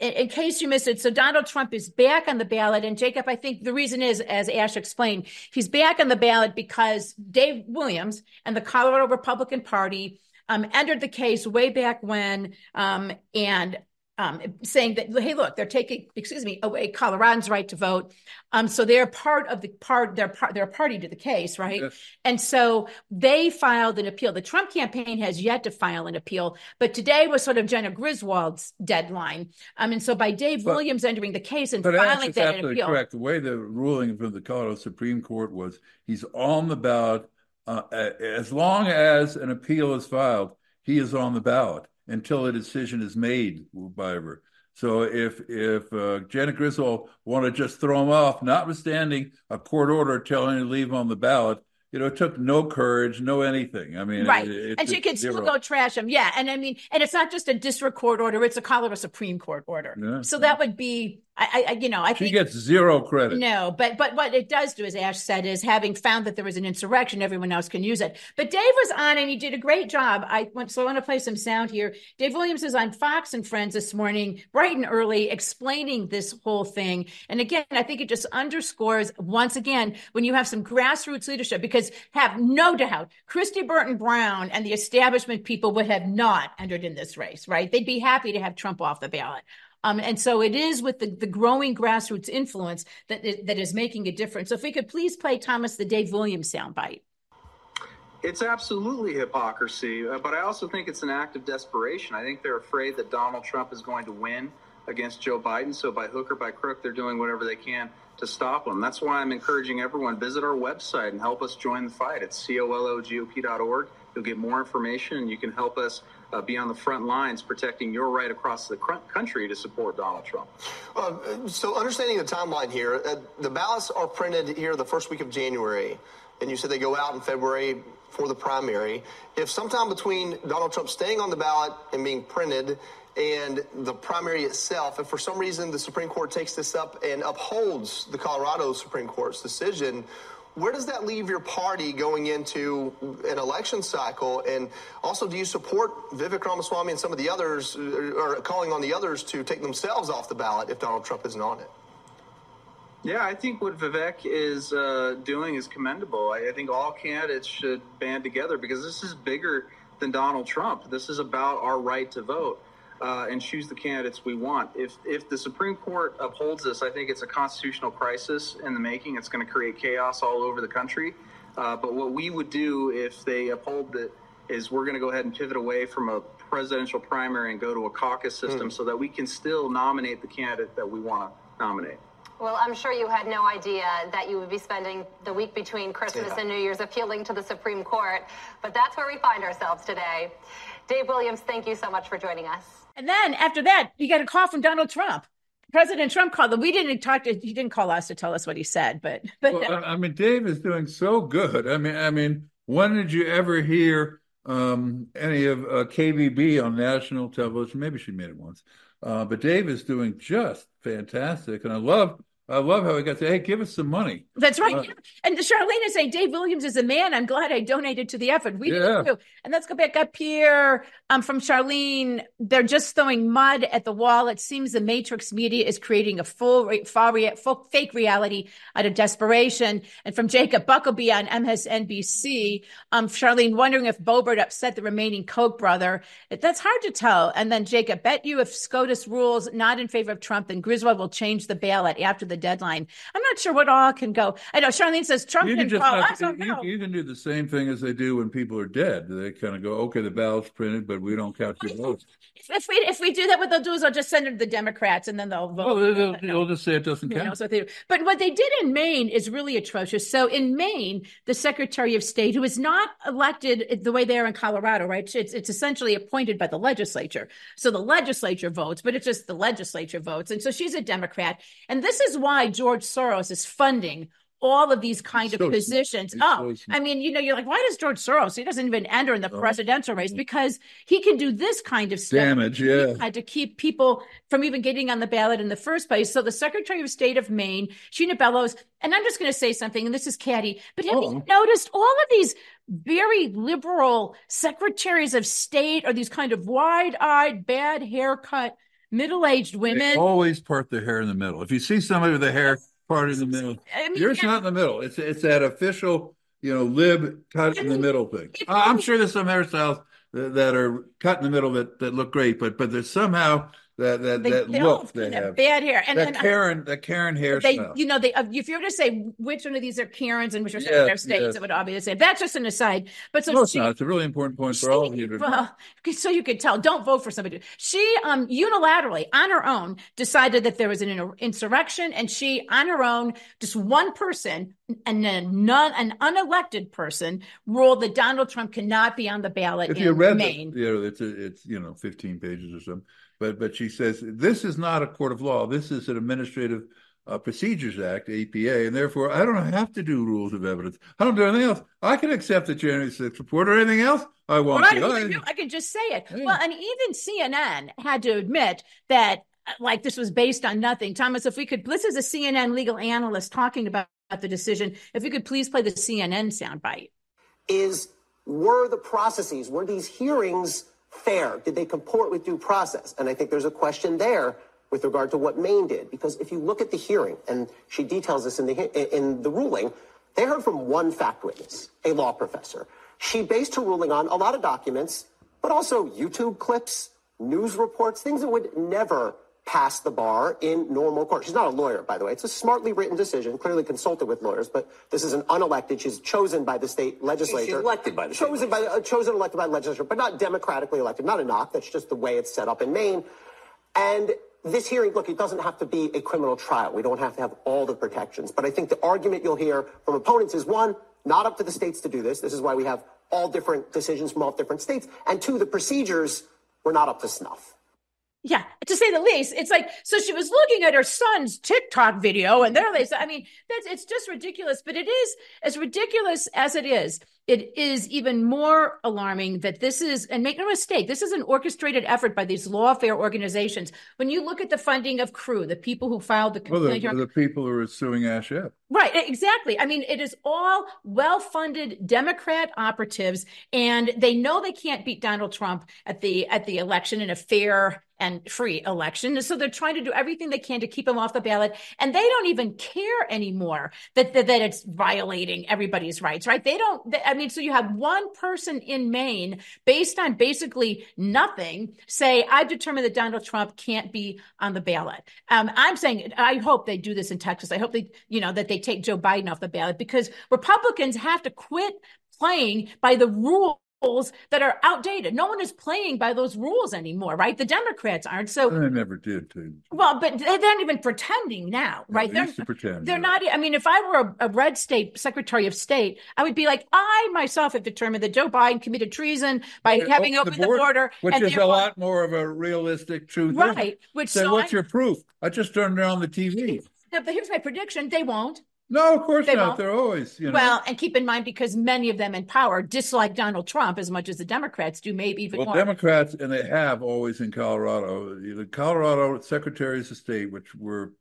in, in case you missed it, so Donald Trump is back on the ballot. And Jacob, I think the reason is, as Ashe explained, he's back on the ballot because Dave Williams and the Colorado Republican Party um, entered the case way back when, um, and um, saying that, hey, look, they're taking, excuse me, away Coloradans' right to vote. Um, so they're part of the part, they're part, they're a party to the case, right? Yes. And so they filed an appeal. The Trump campaign has yet to file an appeal, but today was sort of Jena Griswold's deadline. Um, and so by Dave But- Williams entering the case and filing that appeal. correct. The way the ruling from the Colorado Supreme Court was, he's on the ballot uh, as long as an appeal is filed. He is on the ballot until a decision is made by her. So if if uh, Janet Griswold want to just throw him off, notwithstanding a court order telling him to leave him on the ballot, you know, it took no courage, no anything. I mean, Right. it- it- and she can still go trash him. Yeah. And I mean, and it's not just a district court order, it's a Colorado Supreme Court order. Yeah. So that would be, I, I, you know, I She think. gets zero credit. No, but but what it does do, as Ashe said, is having found that there was an insurrection, everyone else can use it. But Dave was on, and he did a great job. I went, so I want to play some sound here. Dave Williams is on Fox and Friends this morning, bright and early, explaining this whole thing. And again, I think it just underscores once again when you have some grassroots leadership, because have no doubt, Kristi Burton Brown and the establishment people would have not entered in this race, right? They'd be happy to have Trump off the ballot. Um, and so it is with the, the growing grassroots influence that that is making a difference. So if we could please play Thomas the Dave Williams soundbite. It's absolutely hypocrisy, uh, but I also think it's an act of desperation. I think they're afraid that Donald Trump is going to win against Joe Biden, so by hook or by crook, they're doing whatever they can to stop him. That's why I'm encouraging everyone visit our website and help us join the fight. It's cologop.org. You'll get more information, and you can help us uh, be on the front lines protecting your right across the country to support Donald Trump. Uh, so, understanding the timeline here, uh, the ballots are printed here the first week of January, and you said they go out in February for the primary. If sometime between Donald Trump staying on the ballot and being printed and the primary itself, if for some reason the Supreme Court takes this up and upholds the Colorado Supreme Court's decision, where does that leave your party going into an election cycle? And also, do you support Vivek Ramaswamy and some of the others, or calling on the others to take themselves off the ballot if Donald Trump isn't on it? Yeah, I think what Vivek is uh, doing is commendable. I, I think all candidates should band together because this is bigger than Donald Trump. This is about our right to vote uh, and choose the candidates we want. If if the Supreme Court upholds this, I think it's a constitutional crisis in the making. It's going to create chaos all over the country. Uh, but what we would do if they uphold it is we're going to go ahead and pivot away from a presidential primary and go to a caucus system mm. so that we can still nominate the candidate that we want to nominate. Well, I'm sure you had no idea that you would be spending the week between Christmas yeah. and New Year's appealing to the Supreme Court, but that's where we find ourselves today. Dave Williams, thank you so much for joining us. And then after that, you got a call from Donald Trump. President Trump called them. We didn't talk to. He didn't call us to tell us what he said, but but well, I mean, Dave is doing so good. I mean, I mean, when did you ever hear um, any of uh, KBB on national television? Maybe she made it once, uh, but Dave is doing just fantastic, and I love I love how he got to, hey, give us some money. That's right. Uh, and Charlene is saying, Dave Williams is a man. I'm glad I donated to the effort. We yeah. too. And let's go back up here um, from Charlene. They're just throwing mud at the wall. It seems the Matrix media is creating a full, full, full fake reality out of desperation. And from Jacob Buckleby on MSNBC, um, Charlene wondering if Boebert upset the remaining Koch brother. That's hard to tell. And then Jacob, bet you if SCOTUS rules not in favor of Trump, then Griswold will change the ballot after the the deadline. I'm not sure what all can go. I know Charlene says Trump you can, can call. Have, you, you, can do the same thing as they do when people are dead. They kind of go, okay, the ballot's printed, but we don't count your votes. If we if we do that, what they'll do is they'll just send it to the Democrats, and then they'll vote. Well, they'll, they'll just say it doesn't count. what they But what they did in Maine is really atrocious. So in Maine, the Secretary of State, who is not elected the way they are in Colorado, right? It's it's essentially appointed by the legislature. So the legislature votes, but it's just the legislature votes, and so she's a Democrat. And this is why George Soros is funding all of these kind of so positions. Oh, so I mean, you know, you're like, why does George Soros? He doesn't even enter in the oh. presidential race because he can do this kind of stuff. Damage, yeah. Had to keep people from even getting on the ballot in the first place. So the Secretary of State of Maine, Shenna Bellows, and I'm just going to say something, and this is catty, but have oh. you noticed all of these very liberal secretaries of state or these kind of wide-eyed, bad haircut, middle-aged women? They always part their hair in the middle. If you see somebody with the hair part in the middle. I mean, Yours not in the middle. It's it's that official, you know, lib cut in the middle thing. I'm sure there's some hairstyles that, that are cut in the middle that, that look great, but but there's somehow that that they, that look they have bad hair and that and, Karen the Karen hairstyle. They you know they uh, if you were to say which one of these are Karens and which are Secretary yes, States, yes. it would obviously say that's just an aside. But so no, it's she, not. It's a really important point for all of you. To well, [LAUGHS] so you could tell. Don't vote for somebody. She um unilaterally on her own decided that there was an insurrection, and she on her own, just one person and then none an unelected person ruled that Donald Trump cannot be on the ballot if in you read Maine. The, you know, it's a, it's you know 15 pages or something but but she says this is not a court of law. This is an administrative uh, procedures act, APA, and therefore I don't have to do rules of evidence. I don't do anything else. I can accept the January 6th report or anything else I want well, to. I, I, can just say it. Yeah. Well, and even CNN had to admit that uh, like this was based on nothing. Thomas, if we could, this is a CNN legal analyst talking about the decision. If you could please play the CNN soundbite. Is were the processes, were these hearings fair? Did they comport with due process? And I think there's a question there with regard to what Maine did, because if you look at the hearing, and she details this in the in the ruling, they heard from one fact witness, a law professor. She based her ruling on a lot of documents, but also YouTube clips, news reports, things that would never pass the bar in normal court. She's not a lawyer, by the way. It's a smartly written decision, clearly consulted with lawyers, but this is an unelected. She's chosen by the state legislature. She's elected by the chosen by uh, chosen elected by the legislature, but not democratically elected. Not a knock. That's just the way it's set up in Maine. And this hearing, look, it doesn't have to be a criminal trial. We don't have to have all the protections. But I think the argument you'll hear from opponents is one, not up to the states to do this. This is why we have all different decisions from all different states. And two, the procedures were not up to snuff. Yeah, to say the least. It's like so she was looking at her son's TikTok video, and there they. said, I mean, that's it's just ridiculous. But it is as ridiculous as it is. It is even more alarming that this is, and make no mistake, this is an orchestrated effort by these lawfare organizations. When you look at the funding of Crew, the people who filed the complaint, well, the, the people who are suing Ashe. Right, exactly. I mean, it is all well funded Democrat operatives, and they know they can't beat Donald Trump at the at the election in a fair and free election. So they're trying to do everything they can to keep him off the ballot. And they don't even care anymore that, that, that it's violating everybody's rights, right? They don't, I mean, so you have one person in Maine based on basically nothing say, I've determined that Donald Trump can't be on the ballot. Um, I'm saying, I hope they do this in Texas. I hope they, you know, that they take Joe Biden off the ballot because Republicans have to quit playing by the rules rules that are outdated. No one is playing by those rules anymore, right? The Democrats aren't. So they never did. Too. Well, but they're not even pretending now, right? they're pretend. They're not. I mean, if I were a, a, red state Secretary of State, I would be like, I myself have determined that Joe Biden committed treason by having opened the, board, the border, which is a lot more of a realistic truth, right? Which so, what's I, your proof? I just turned on the TV. Now, here's my prediction: they won't. No, of course they not. Won't. They're always, you know. Well, and keep in mind because many of them in power dislike Donald Trump as much as the Democrats do, maybe even well, more. Democrats, and they have always in Colorado, the Colorado secretaries of state, which were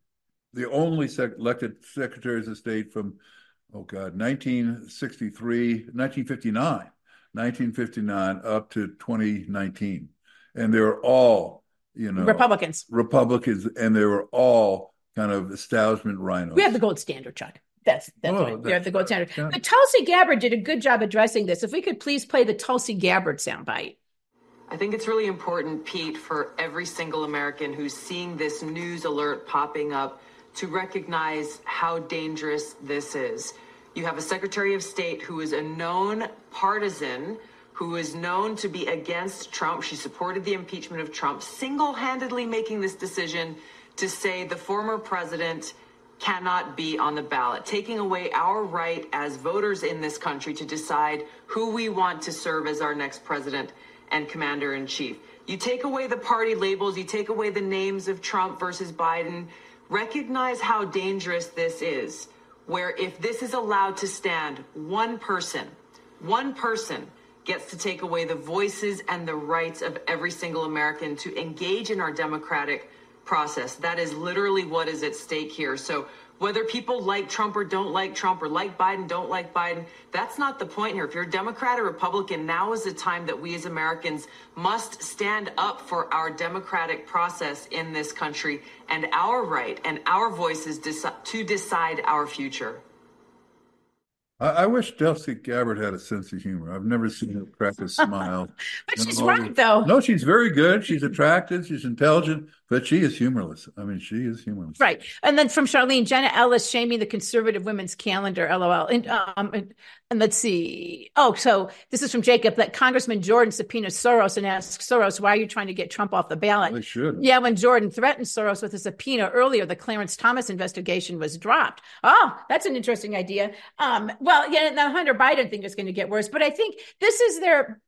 the only sec- elected secretaries of state from, oh God, 1963, 1959, 1959 up to 2019. And they were all, you know, Republicans. Republicans, and they were all kind of establishment RINOs. We have the gold standard, Chuck. That's that's oh, right. We have the gold standard. Yeah. But Tulsi Gabbard did a good job addressing this. If we could please play the Tulsi Gabbard soundbite. I think it's really important, Pete, for every single American who's seeing this news alert popping up to recognize how dangerous this is. You have a Secretary of State who is a known partisan, who is known to be against Trump. She supported the impeachment of Trump, single handedly making this decision to say the former president cannot be on the ballot, taking away our right as voters in this country to decide who we want to serve as our next president and commander in chief. You take away the party labels, you take away the names of Trump versus Biden. Recognize how dangerous this is, where if this is allowed to stand, one person, one person gets to take away the voices and the rights of every single American to engage in our democratic process. That is literally what is at stake here. So whether people like Trump or don't like Trump or like Biden, don't like Biden, that's not the point here. If you're a Democrat or Republican, now is the time that we as Americans must stand up for our democratic process in this country and our right and our voices to decide our future. I, wish Tulsi Gabbard had a sense of humor. I've never seen her crack a [LAUGHS] smile. but she's right, though. No, she's very good. She's attractive. She's intelligent, but she is humorless. I mean, she is humorless. Right. And then from Charlene, Jenna Ellis shaming the conservative women's calendar, lol. And, um, and let's see. Oh, so this is from Jacob that Congressman Jordan subpoenas Soros and asks Soros, why are you trying to get Trump off the ballot? They should. Yeah, when Jordan threatened Soros with a subpoena earlier, the Clarence Thomas investigation was dropped. Oh, that's an interesting idea. Um, well, yeah, the Hunter Biden thing is going to get worse, but I think this is their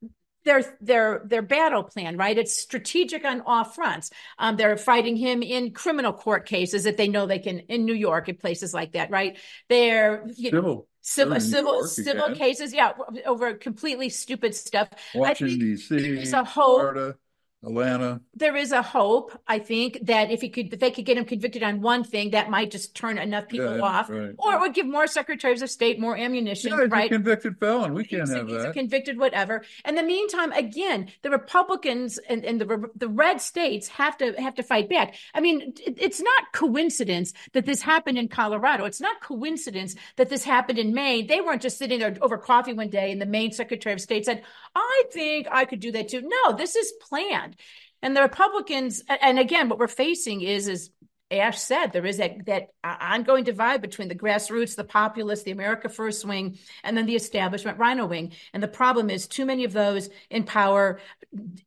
their their their battle plan, right? It's strategic on all fronts. Um, they're fighting him in criminal court cases that they know they can in New York and places like that, right? They're you civil. Know, civil civil York, civil cases, yeah, over completely stupid stuff. Washington D.C., a whole, Florida. Atlanta. There is a hope, I think, that if he could, if they could get him convicted on one thing, that might just turn enough people yeah, off, right. or it would give more secretaries of state more ammunition. Yeah, right? convicted felon. We can't have he's that. A convicted, whatever. In the meantime, again, the Republicans and, and the the red states have to have to fight back. I mean, it, it's not coincidence that this happened in Colorado. It's not coincidence that this happened in Maine. They weren't just sitting there over coffee one day, and the Maine Secretary of State said, "I think I could do that too." No, this is planned. And the Republicans, and again, what we're facing is, is Ashe said, there is that, that uh, ongoing divide between the grassroots, the populace, the America First wing, and then the establishment RINO wing. And the problem is too many of those in power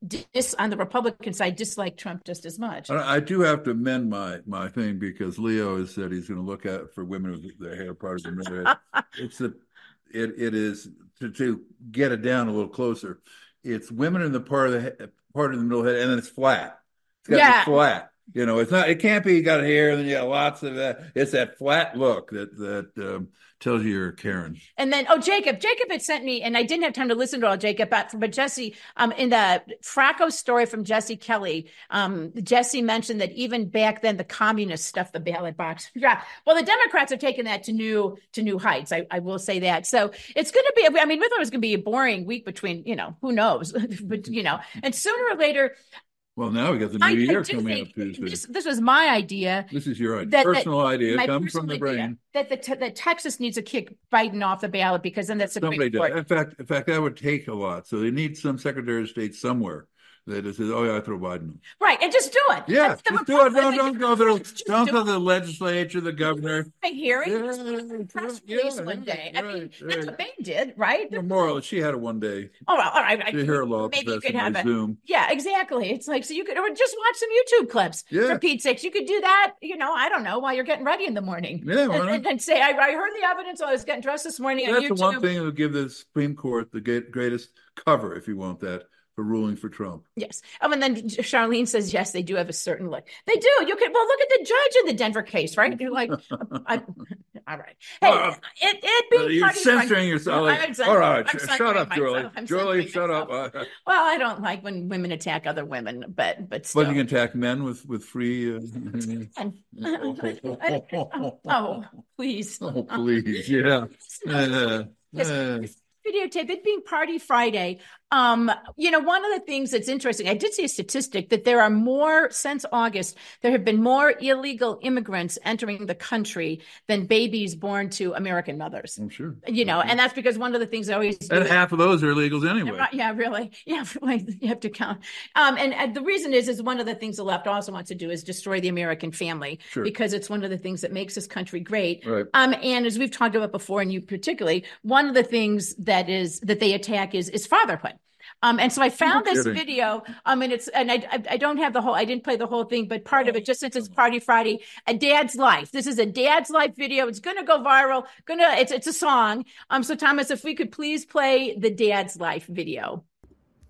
dis, on the Republican side dislike Trump just as much. I do have to amend my, my thing because Leo has said he's going to look at for women with their hair part of the middle. [LAUGHS] it's a it it is to to get it down a little closer. It's women in the part of the part of the middle head, and then it's flat. It's got Yeah. flat. You know, it's not. It can't be you got hair and then you got lots of that. It's that flat look that that um, tells you you're Karen. And then, oh, Jacob, Jacob had sent me, and I didn't have time to listen to all Jacob, but, but Jesse, um, in the Fracco story from Jesse Kelly, um, Jesse mentioned that even back then the communists stuffed the ballot box. [LAUGHS] Yeah. Well, the Democrats have taken that to new, to new heights. I, I will say that. So it's going to be, I mean, we thought it was going to be a boring week between, you know, who knows, [LAUGHS] but, you know, and sooner or later, Well, now we got the new I, I year do coming up Tuesday. this, this was my idea. This is your idea. that- that- personal idea. my Comes from the brain. That the te- that Texas needs to kick Biden off the ballot because then that's a Somebody does. In fact, in fact, that would take a lot. So they need some Secretary of State somewhere that says, "Oh yeah, I throw Biden." on." Right, and just do it. Yeah, just do it. Don't, don't go through. Don't do go it. to the legislature, the governor. a hearing, Yeah, press yeah, release yeah, one day. I mean, right, that's what Maine did, right? The moral, she had it one day. Oh, well, all right. I- a law maybe you could have a Zoom. yeah, exactly. It's like so you could or just watch some YouTube clips Yeah. for Pete's sakes. You could do that, you know. I don't know while you're getting ready in the morning. Yeah, and, and, and say I, I heard the evidence. while I was getting dressed this morning on That's YouTube. the one thing that would give the Supreme Court the greatest cover, if you want that, for ruling for Trump. Yes. Oh, and then Charlene says, yes, they do have a certain look. They do. You can well, look at the judge in the Denver case, right? You're like, [LAUGHS] I, all right. Hey, Uh, it, it being Uh, You're censoring yourself. Like, all right, I'm shut up, Julie. Julie, shut up. Uh, Well, I don't like when women attack other women, but but still. But you can attack men with with free. Uh, And- [LAUGHS] oh, please. [LAUGHS] oh, please, yeah. Yes. videotape it being party friday um you know one of the things that's interesting i did see a statistic that there are more since august there have been more illegal immigrants entering the country than babies born to american mothers I'm sure. you know and that's because one of the things i always do And half of those are illegals anyway. Right, yeah, really. [LAUGHS] Yeah, you have to count. Um, and, and the reason is, is one of the things the left also wants to do is destroy the American family Sure. because it's one of the things that makes this country great. Right. Um, and as we've talked about before, and you particularly, one of the things that is that they attack is is fatherhood. Um, and so I found this kidding. video. Um, and it's and I, I I don't have the whole. I didn't play the whole thing, but part of it, just since it's Party Friday, a dad's life. This is a dad's life video. It's gonna go viral. Gonna it's it's a song. Um, so Thomas, if we could please play the dad's life video.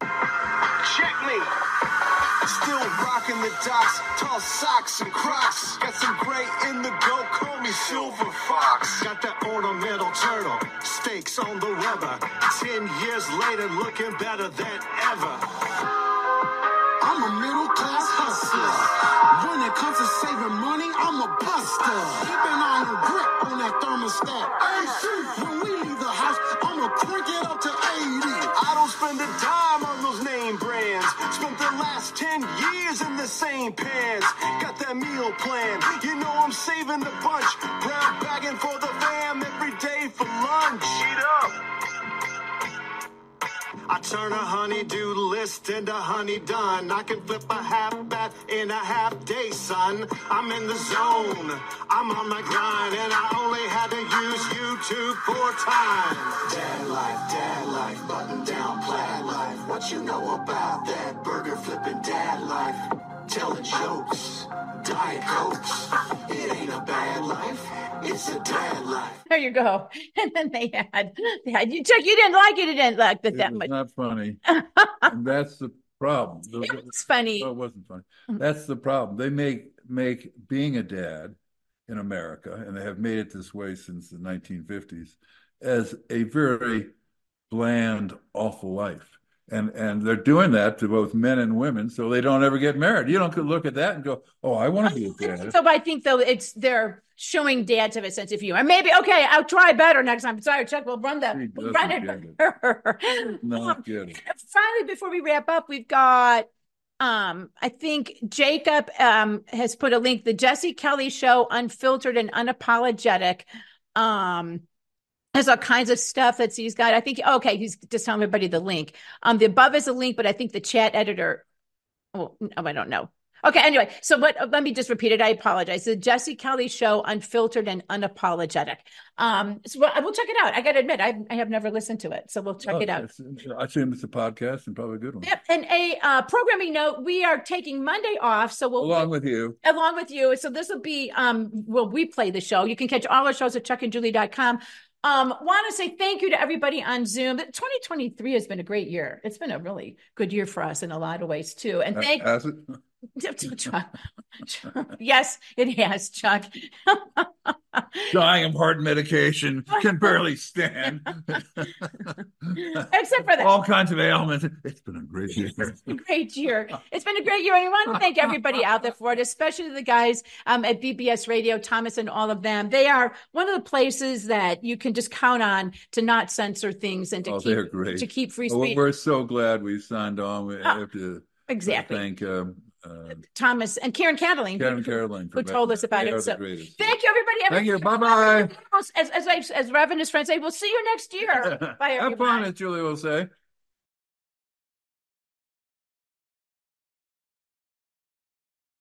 Check me. Still rocking the docks, tall socks and crocs. Got some gray in the go, call me Silver Fox. Got that ornamental turtle, stakes on the rubber. Ten years later, looking better than ever. I'm a middle class hustler. When it comes to saving money, I'm a buster. Keeping iron grip on that thermostat. AC. When we leave the house, I'ma crank it up to 80. I don't spend a dime on those name brands. Spent the last 10 years in the same pants. Got that meal plan. You know I'm saving the bunch. Brown bagging for the fam every day for lunch. Eat up. I turn a honeydew list into honey done. I can flip a half bath in a half day, son. I'm in the zone. I'm on my grind, and I only had to use YouTube four times. Dad life, dad life, button down plaid life. What you know about that burger flipping dad life? Telling jokes, diet cokes. It ain't a bad life. It's a dad life. There you go. [LAUGHS] And then they had, they had you Chuck. You didn't like it. You didn't like it It that was much. not funny. [LAUGHS] and that's the problem. [LAUGHS] The- It was funny. No, it wasn't funny. Mm-hmm. That's the problem. They make make being a dad in America, and they have made it this way since the 1950s, as a very bland, awful life. And and they're doing that to both men and women, so they don't ever get married. You don't look at that and go, "Oh, I want to be a dad." So I think though it's they're showing dads have a sense of humor. Maybe okay, I'll try better next time. Sorry, Chuck. We'll run that. We'll [LAUGHS] run get it. Not Um, good. finally, before we wrap up, we've got um I think Jacob um has put a link, the Jesse Kelly show, unfiltered and unapologetic. Um has all kinds of stuff that he's got. I think okay, he's just telling everybody the link. Um the above is a link, but I think the chat editor well, no, I don't know. Okay, anyway, so what let me just repeat it. I apologize. The Jesse Kelly show, unfiltered and unapologetic. Um, so we'll, we'll check it out. I gotta admit, I, I have never listened to it, so we'll check Oh, it out. I assume it's a podcast and probably a good one. Yep. And a uh, programming note: we are taking Monday off, so we'll Along with you. along with you. So this will be um will we play the show. You can catch all our shows at chuckandjulie.com. Um, want to say thank you to everybody on Zoom. 2023 has been a great year. It's been a really good year for us in a lot of ways too. And thank Has it? Chuck. [LAUGHS] yes, it has, Chuck. [LAUGHS] Dying of heart medication, can barely stand. Except for that. All kinds of ailments. It's been a great year. great year. It's been a great year. And I want to thank everybody out there for it, especially the guys um, at BBS Radio, Thomas and all of them. They are one of the places that you can just count on to not censor things and to Oh, keep to keep free Well, speech. We're so glad we signed on. We Oh, have to exactly. thank um, uh, Thomas and Karen Catelyn, Karen who, Caroline who told us about They it. So thank you, everybody. Thank you. Bye-bye. As as as Rev and his friends say, we'll see you next year. Bye, Have everyone. fun, as Julie will say.